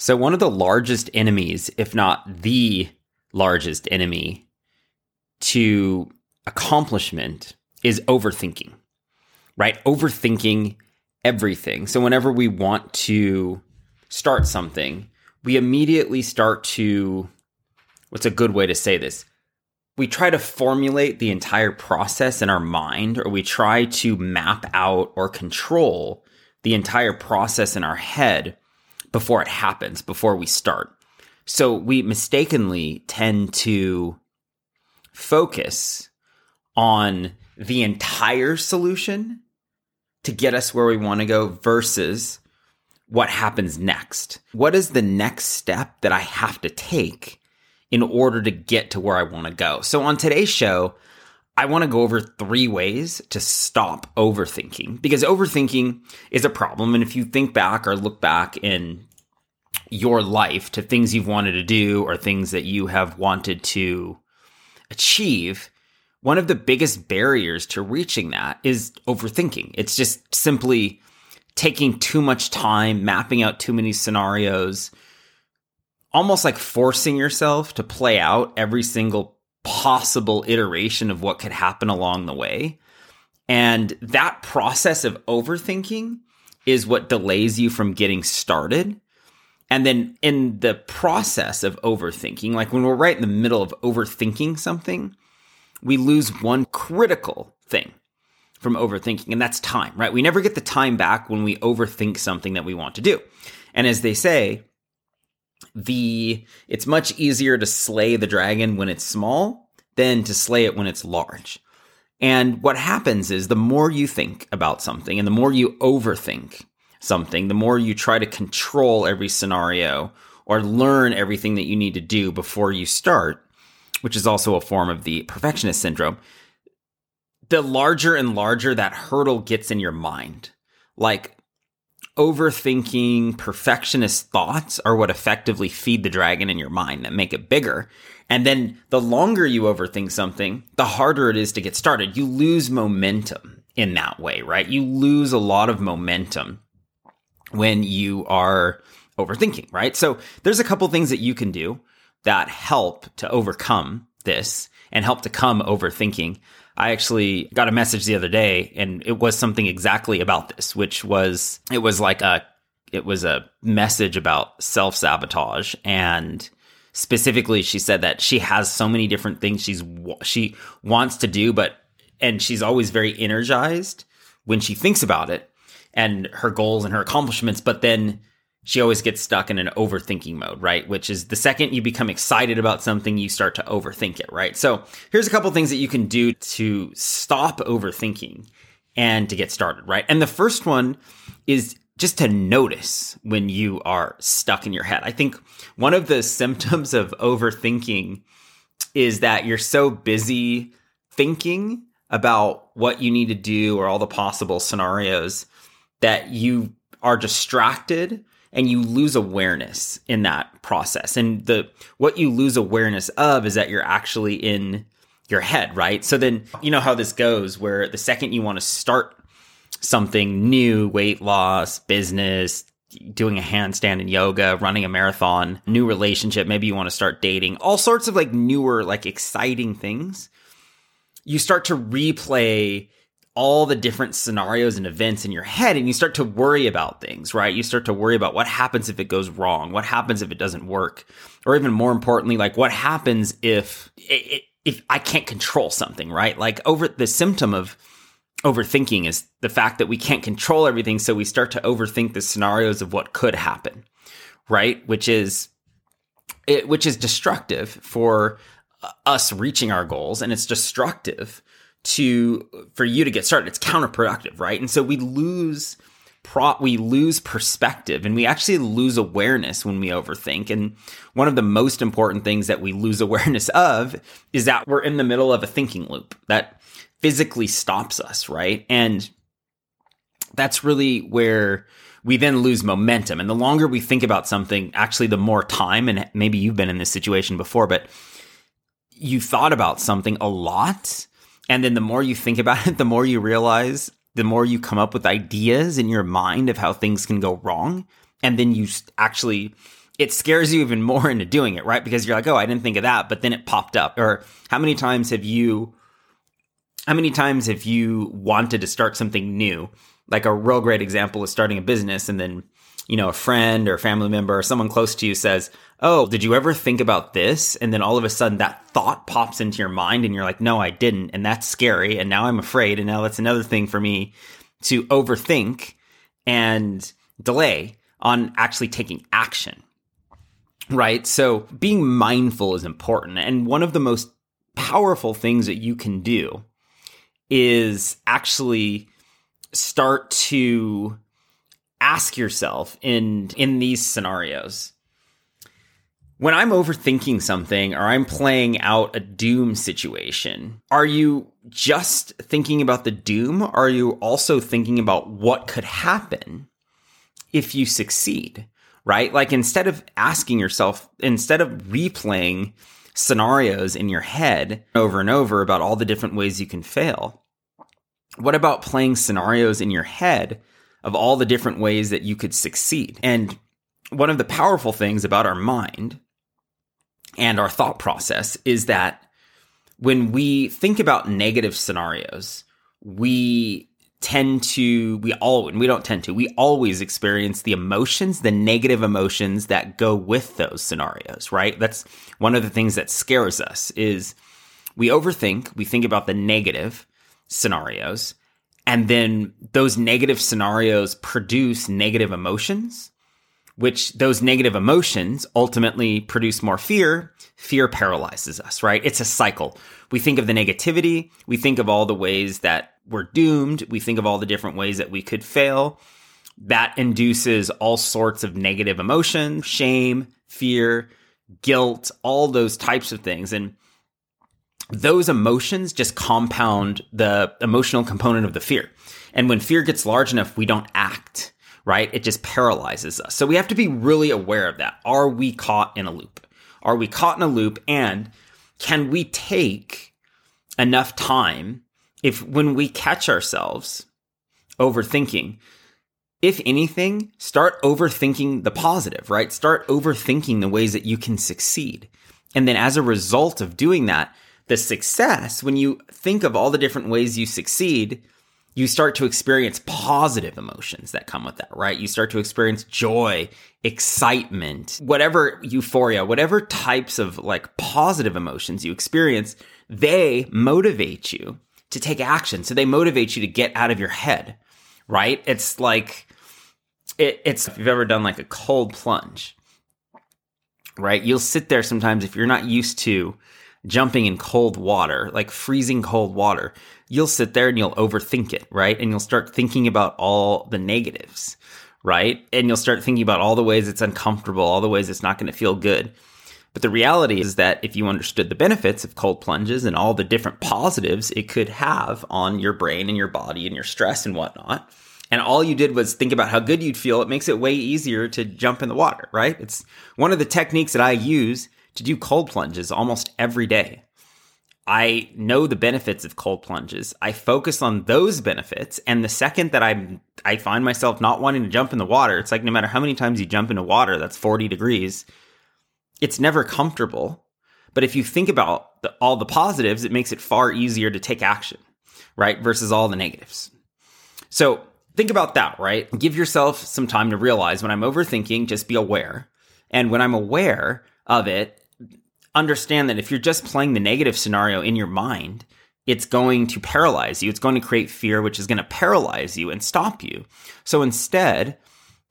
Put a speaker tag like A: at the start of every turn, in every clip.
A: So, one of the largest enemies, if not the largest enemy to accomplishment, is overthinking, right? Overthinking everything. So, whenever we want to start something, we immediately start to, what's a good way to say this? We try to formulate the entire process in our mind, or we try to map out or control the entire process in our head before it happens, before we start. So we mistakenly tend to focus on the entire solution to get us where we want to go versus what happens next. What is the next step that I have to take in order to get to where I want to go? So on today's show, I want to go over three ways to stop overthinking because overthinking is a problem. And if you think back or look back in your life to things you've wanted to do or things that you have wanted to achieve, one of the biggest barriers to reaching that is overthinking. It's just simply taking too much time, mapping out too many scenarios, almost like forcing yourself to play out every single possible iteration of what could happen along the way. And that process of overthinking is what delays you from getting started. And then in the process of overthinking, like when we're right in the middle of overthinking something, we lose one critical thing from overthinking, and that's time, right? We never get the time back when we overthink something that we want to do. And as they say, the it's much easier to slay the dragon when it's small than to slay it when it's large. And what happens is the more you think about something and the more you overthink something, the more you try to control every scenario or learn everything that you need to do before you start, which is also a form of the perfectionist syndrome, the larger and larger that hurdle gets in your mind. Like overthinking, perfectionist thoughts are what effectively feed the dragon in your mind that make it bigger. And then the longer you overthink something, the harder it is to get started. You lose momentum in that way, right? You lose a lot of momentum when you are overthinking, right? So there's a couple things that you can do that help to overcome this and help to come overthinking. I actually got a message the other day and it was something exactly about this, which was, it was like a, it was a message about self sabotage and specifically she said that she has so many different things she's, she wants to do, but, and she's always very energized when she thinks about it and her goals and her accomplishments, but then she always gets stuck in an overthinking mode, right? Which is the second you become excited about something, you start to overthink it, right? So here's a couple things that you can do to stop overthinking and to get started, right? And the first one is just to notice when you are stuck in your head. I think one of the symptoms of overthinking is that you're so busy thinking about what you need to do or all the possible scenarios that you are distracted and you lose awareness in that process. And the what you lose awareness of is that you're actually in your head, right? So then you know how this goes where the second you want to start something new, weight loss, business, doing a handstand in yoga, running a marathon, new relationship, maybe you want to start dating, all sorts of like newer, like exciting things. You start to replay all the different scenarios and events in your head and you start to worry about things, right? You start to worry about what happens if it goes wrong? What happens if it doesn't work? Or even more importantly, like what happens if if I can't control something, right? Like over the symptom of overthinking is the fact that we can't control everything so we start to overthink the scenarios of what could happen, right? Which is it, which is destructive for uh, us reaching our goals and it's destructive to for you to get started. It's counterproductive, right? And so we lose pro we lose perspective and we actually lose awareness when we overthink. And one of the most important things that we lose awareness of is that we're in the middle of a thinking loop that physically stops us, right? And that's really where we then lose momentum. And the longer we think about something, actually, the more time, and maybe you've been in this situation before, but you thought about something a lot and then the more you think about it, the more you realize, the more you come up with ideas in your mind of how things can go wrong. And then you actually it scares you even more into doing it, right? Because you're like, oh, I didn't think of that, but then it popped up. Or how many times have you, how many times have you wanted to start something new? Like a real great example is starting a business and then, you know, a friend or a family member or someone close to you says, oh, did you ever think about this? And then all of a sudden that thought pops into your mind and you're like, no, I didn't. And that's scary. And now I'm afraid. And now that's another thing for me to overthink and delay on actually taking action. Right. So being mindful is important. And one of the most powerful things that you can do is actually start to ask yourself in in these scenarios when I'm overthinking something or I'm playing out a doom situation, are you just thinking about the doom? Are you also thinking about what could happen if you succeed? Right? Like instead of asking yourself, instead of replaying scenarios in your head over and over about all the different ways you can fail, what about playing scenarios in your head of all the different ways that you could succeed? And one of the powerful things about our mind and our thought process is that when we think about negative scenarios, we tend to, we all, and we don't tend to, we always experience the emotions, the negative emotions that go with those scenarios, right? That's one of the things that scares us is we overthink, we think about the negative scenarios, and then those negative scenarios produce negative emotions which those negative emotions ultimately produce more fear. Fear paralyzes us, right? It's a cycle. We think of the negativity. We think of all the ways that we're doomed. We think of all the different ways that we could fail. That induces all sorts of negative emotions, shame, fear, guilt, all those types of things. And those emotions just compound the emotional component of the fear. And when fear gets large enough, we don't act right? It just paralyzes us. So we have to be really aware of that. Are we caught in a loop? Are we caught in a loop? And can we take enough time if when we catch ourselves overthinking, if anything, start overthinking the positive, right? Start overthinking the ways that you can succeed. And then as a result of doing that, the success, when you think of all the different ways you succeed, you start to experience positive emotions that come with that, right? You start to experience joy, excitement, whatever euphoria, whatever types of like positive emotions you experience, they motivate you to take action. So they motivate you to get out of your head, right? It's like, it, it's, if you've ever done like a cold plunge, right? You'll sit there sometimes if you're not used to jumping in cold water, like freezing cold water, you'll sit there and you'll overthink it, right? And you'll start thinking about all the negatives, right? And you'll start thinking about all the ways it's uncomfortable, all the ways it's not going to feel good. But the reality is that if you understood the benefits of cold plunges and all the different positives it could have on your brain and your body and your stress and whatnot, and all you did was think about how good you'd feel, it makes it way easier to jump in the water, right? It's one of the techniques that I use to do cold plunges almost every day. I know the benefits of cold plunges. I focus on those benefits. And the second that I I find myself not wanting to jump in the water, it's like no matter how many times you jump into water that's 40 degrees, it's never comfortable. But if you think about the, all the positives, it makes it far easier to take action, right? Versus all the negatives. So think about that, right? Give yourself some time to realize when I'm overthinking, just be aware. And when I'm aware of it, understand that if you're just playing the negative scenario in your mind, it's going to paralyze you. It's going to create fear, which is going to paralyze you and stop you. So instead,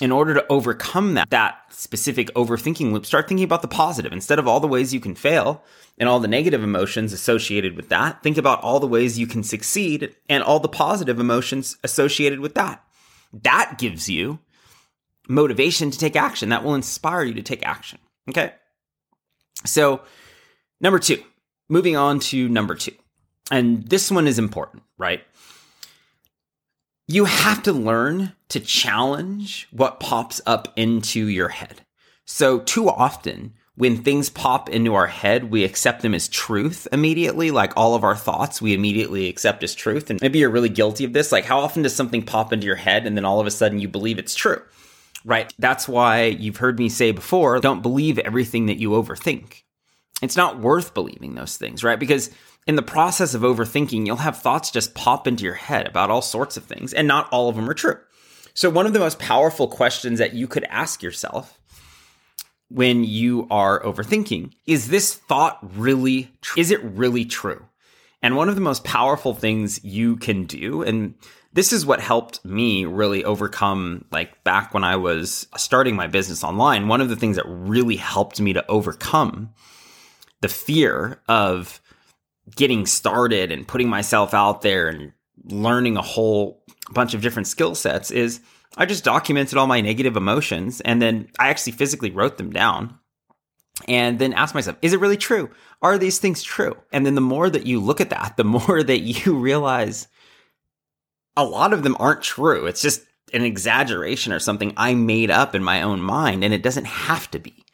A: in order to overcome that, that specific overthinking loop, start thinking about the positive. Instead of all the ways you can fail and all the negative emotions associated with that, think about all the ways you can succeed and all the positive emotions associated with that. That gives you motivation to take action. That will inspire you to take action. Okay. So, number two, moving on to number two. And this one is important, right? You have to learn to challenge what pops up into your head. So, too often, when things pop into our head, we accept them as truth immediately. Like all of our thoughts, we immediately accept as truth. And maybe you're really guilty of this. Like, how often does something pop into your head and then all of a sudden you believe it's true? Right? That's why you've heard me say before, don't believe everything that you overthink. It's not worth believing those things, right? Because in the process of overthinking, you'll have thoughts just pop into your head about all sorts of things, and not all of them are true. So, one of the most powerful questions that you could ask yourself when you are overthinking is this thought really true? Is it really true? And one of the most powerful things you can do, and this is what helped me really overcome, like back when I was starting my business online, one of the things that really helped me to overcome the fear of getting started and putting myself out there and learning a whole bunch of different skill sets is I just documented all my negative emotions and then I actually physically wrote them down and then ask myself, is it really true? Are these things true? And then the more that you look at that, the more that you realize a lot of them aren't true. It's just an exaggeration or something I made up in my own mind and it doesn't have to be.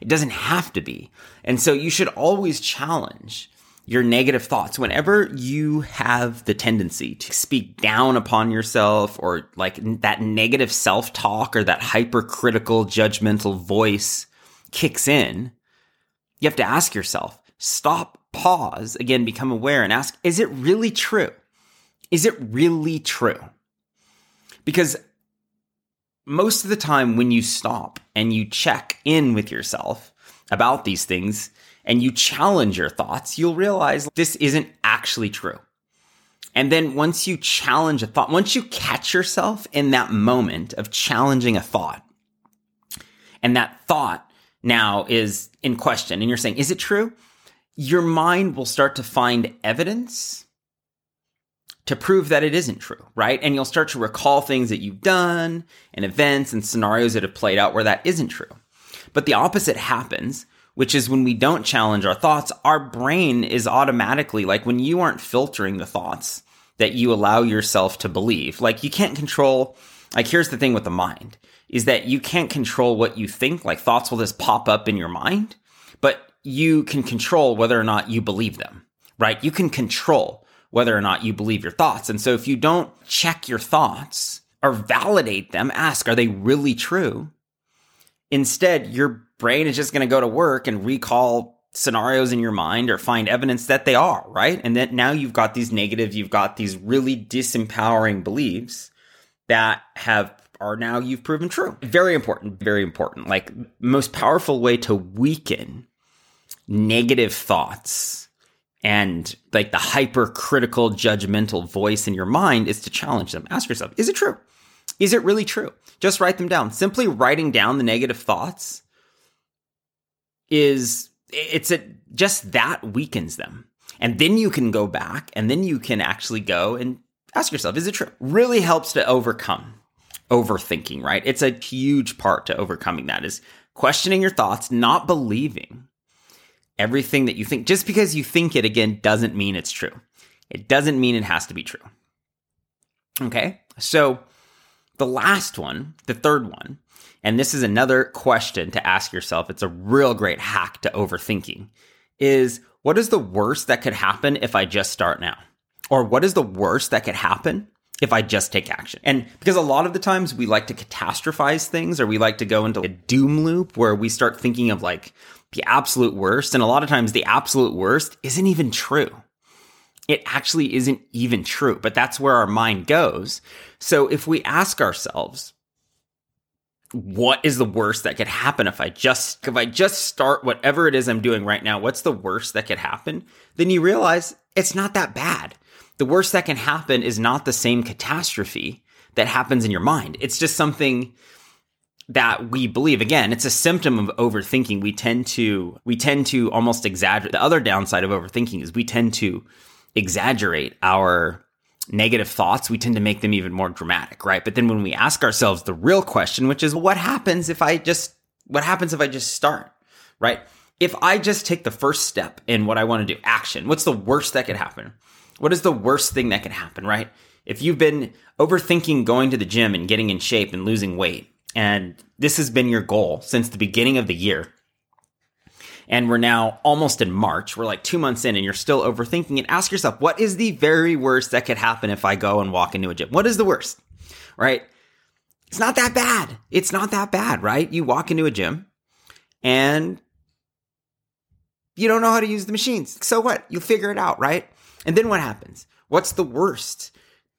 A: It doesn't have to be. And so you should always challenge your negative thoughts whenever you have the tendency to speak down upon yourself or like that negative self talk or that hypercritical judgmental voice kicks in, you have to ask yourself, stop, pause, again, become aware and ask, is it really true? Is it really true? Because most of the time when you stop and you check in with yourself about these things and you challenge your thoughts, you'll realize this isn't actually true. And then once you challenge a thought, once you catch yourself in that moment of challenging a thought, and that thought now is in question, and you're saying, is it true? Your mind will start to find evidence to prove that it isn't true, right? And you'll start to recall things that you've done and events and scenarios that have played out where that isn't true. But the opposite happens, which is when we don't challenge our thoughts, our brain is automatically like when you aren't filtering the thoughts that you allow yourself to believe. Like you can't control, like here's the thing with the mind is that you can't control what you think. Like thoughts will just pop up in your mind, but you can control whether or not you believe them, right? You can control whether or not you believe your thoughts. And so if you don't check your thoughts or validate them, ask, are they really true? Instead, your brain is just going to go to work and recall scenarios in your mind or find evidence that they are, right? And then now you've got these negative, you've got these really disempowering beliefs that have are now you've proven true. Very important, very important. Like most powerful way to weaken negative thoughts and like the hypercritical judgmental voice in your mind is to challenge them. Ask yourself, is it true? Is it really true? Just write them down. Simply writing down the negative thoughts is it's a just that weakens them. And then you can go back and then you can actually go and ask yourself, is it true? Really helps to overcome overthinking, right? It's a huge part to overcoming that is questioning your thoughts, not believing everything that you think. Just because you think it again doesn't mean it's true. It doesn't mean it has to be true. Okay. So the last one, the third one, and this is another question to ask yourself. It's a real great hack to overthinking is what is the worst that could happen if I just start now? Or what is the worst that could happen if I just take action. And because a lot of the times we like to catastrophize things or we like to go into a doom loop where we start thinking of like the absolute worst. And a lot of times the absolute worst isn't even true. It actually isn't even true, but that's where our mind goes. So if we ask ourselves, what is the worst that could happen if I just if I just start whatever it is I'm doing right now? What's the worst that could happen? Then you realize it's not that bad the worst that can happen is not the same catastrophe that happens in your mind. It's just something that we believe. Again it's a symptom of overthinking. We tend to we tend to almost exaggerate. The other downside of overthinking is we tend to exaggerate our negative thoughts. We tend to make them even more dramatic right? But then when we ask ourselves the real question which is what happens if i just what happens if i just start right? If i just take the first step in what i want to do action what's the worst that could happen what is the worst thing that can happen, right? If you've been overthinking going to the gym and getting in shape and losing weight, and this has been your goal since the beginning of the year, and we're now almost in March, we're like two months in, and you're still overthinking it, ask yourself, what is the very worst that could happen if I go and walk into a gym? What is the worst, right? It's not that bad. It's not that bad, right? You walk into a gym and you don't know how to use the machines. So what? You'll figure it out, right? And then what happens? What's the worst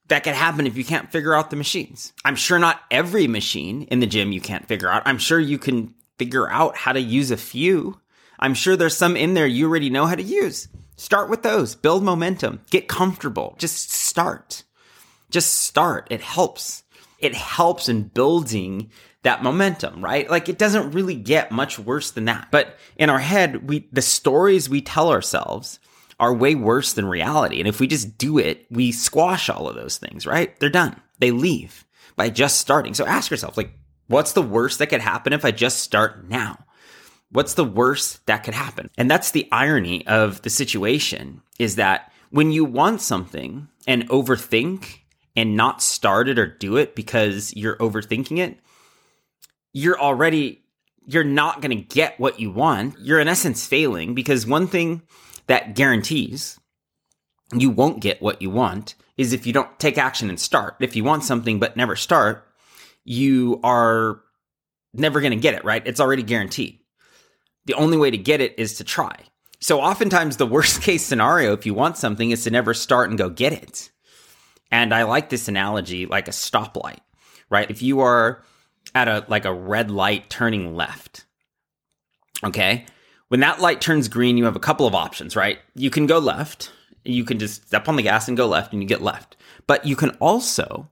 A: that could happen if you can't figure out the machines? I'm sure not every machine in the gym you can't figure out. I'm sure you can figure out how to use a few. I'm sure there's some in there you already know how to use. Start with those, build momentum, get comfortable. Just start. Just start. It helps. It helps in building that momentum, right? Like it doesn't really get much worse than that. But in our head, we, the stories we tell ourselves are way worse than reality. And if we just do it, we squash all of those things, right? They're done. They leave by just starting. So ask yourself, like, what's the worst that could happen if I just start now? What's the worst that could happen? And that's the irony of the situation is that when you want something and overthink and not start it or do it because you're overthinking it, you're already you're not going to get what you want. You're in essence failing because one thing that guarantees you won't get what you want is if you don't take action and start. If you want something but never start, you are never going to get it, right? It's already guaranteed. The only way to get it is to try. So oftentimes the worst case scenario if you want something is to never start and go get it. And I like this analogy like a stoplight, right? If you are at a like a red light turning left. Okay? When that light turns green, you have a couple of options, right? You can go left. You can just step on the gas and go left and you get left. But you can also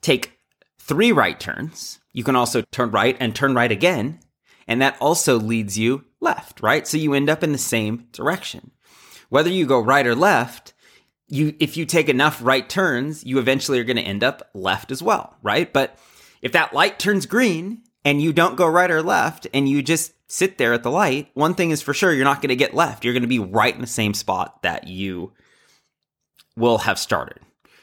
A: take three right turns. You can also turn right and turn right again. And that also leads you left, right? So you end up in the same direction. Whether you go right or left, you if you take enough right turns, you eventually are going to end up left as well, right? But if that light turns green and you don't go right or left and you just sit there at the light, one thing is for sure, you're not going to get left. You're going to be right in the same spot that you will have started.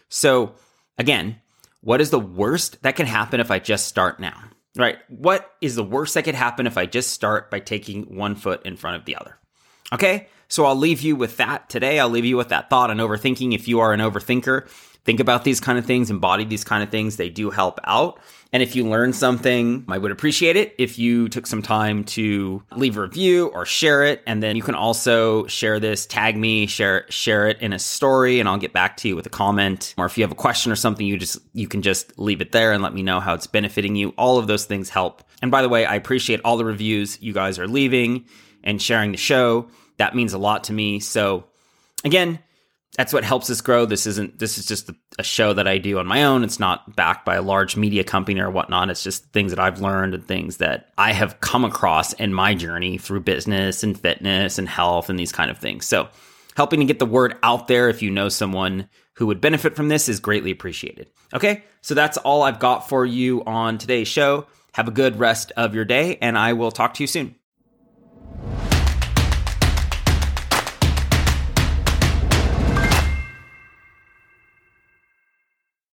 A: So again, what is the worst that can happen if I just start now? Right? What is the worst that could happen if I just start by taking one foot in front of the other? Okay? So I'll leave you with that today. I'll leave you with that thought on overthinking. If you are an overthinker, think about these kind of things, embody these kind of things. They do help out. And if you learned something, I would appreciate it if you took some time to leave a review or share it. And then you can also share this, tag me, share share it in a story, and I'll get back to you with a comment. Or if you have a question or something, you just you can just leave it there and let me know how it's benefiting you. All of those things help. And by the way, I appreciate all the reviews you guys are leaving and sharing the show. That means a lot to me. So again, that's what helps us grow. This isn't, this is just a show that I do on my own. It's not backed by a large media company or whatnot. It's just things that I've learned and things that I have come across in my journey through business and fitness and health and these kind of things. So helping to get the word out there if you know someone who would benefit from this is greatly appreciated. Okay. So that's all I've got for you on today's show. Have a good rest of your day and I will talk to you soon.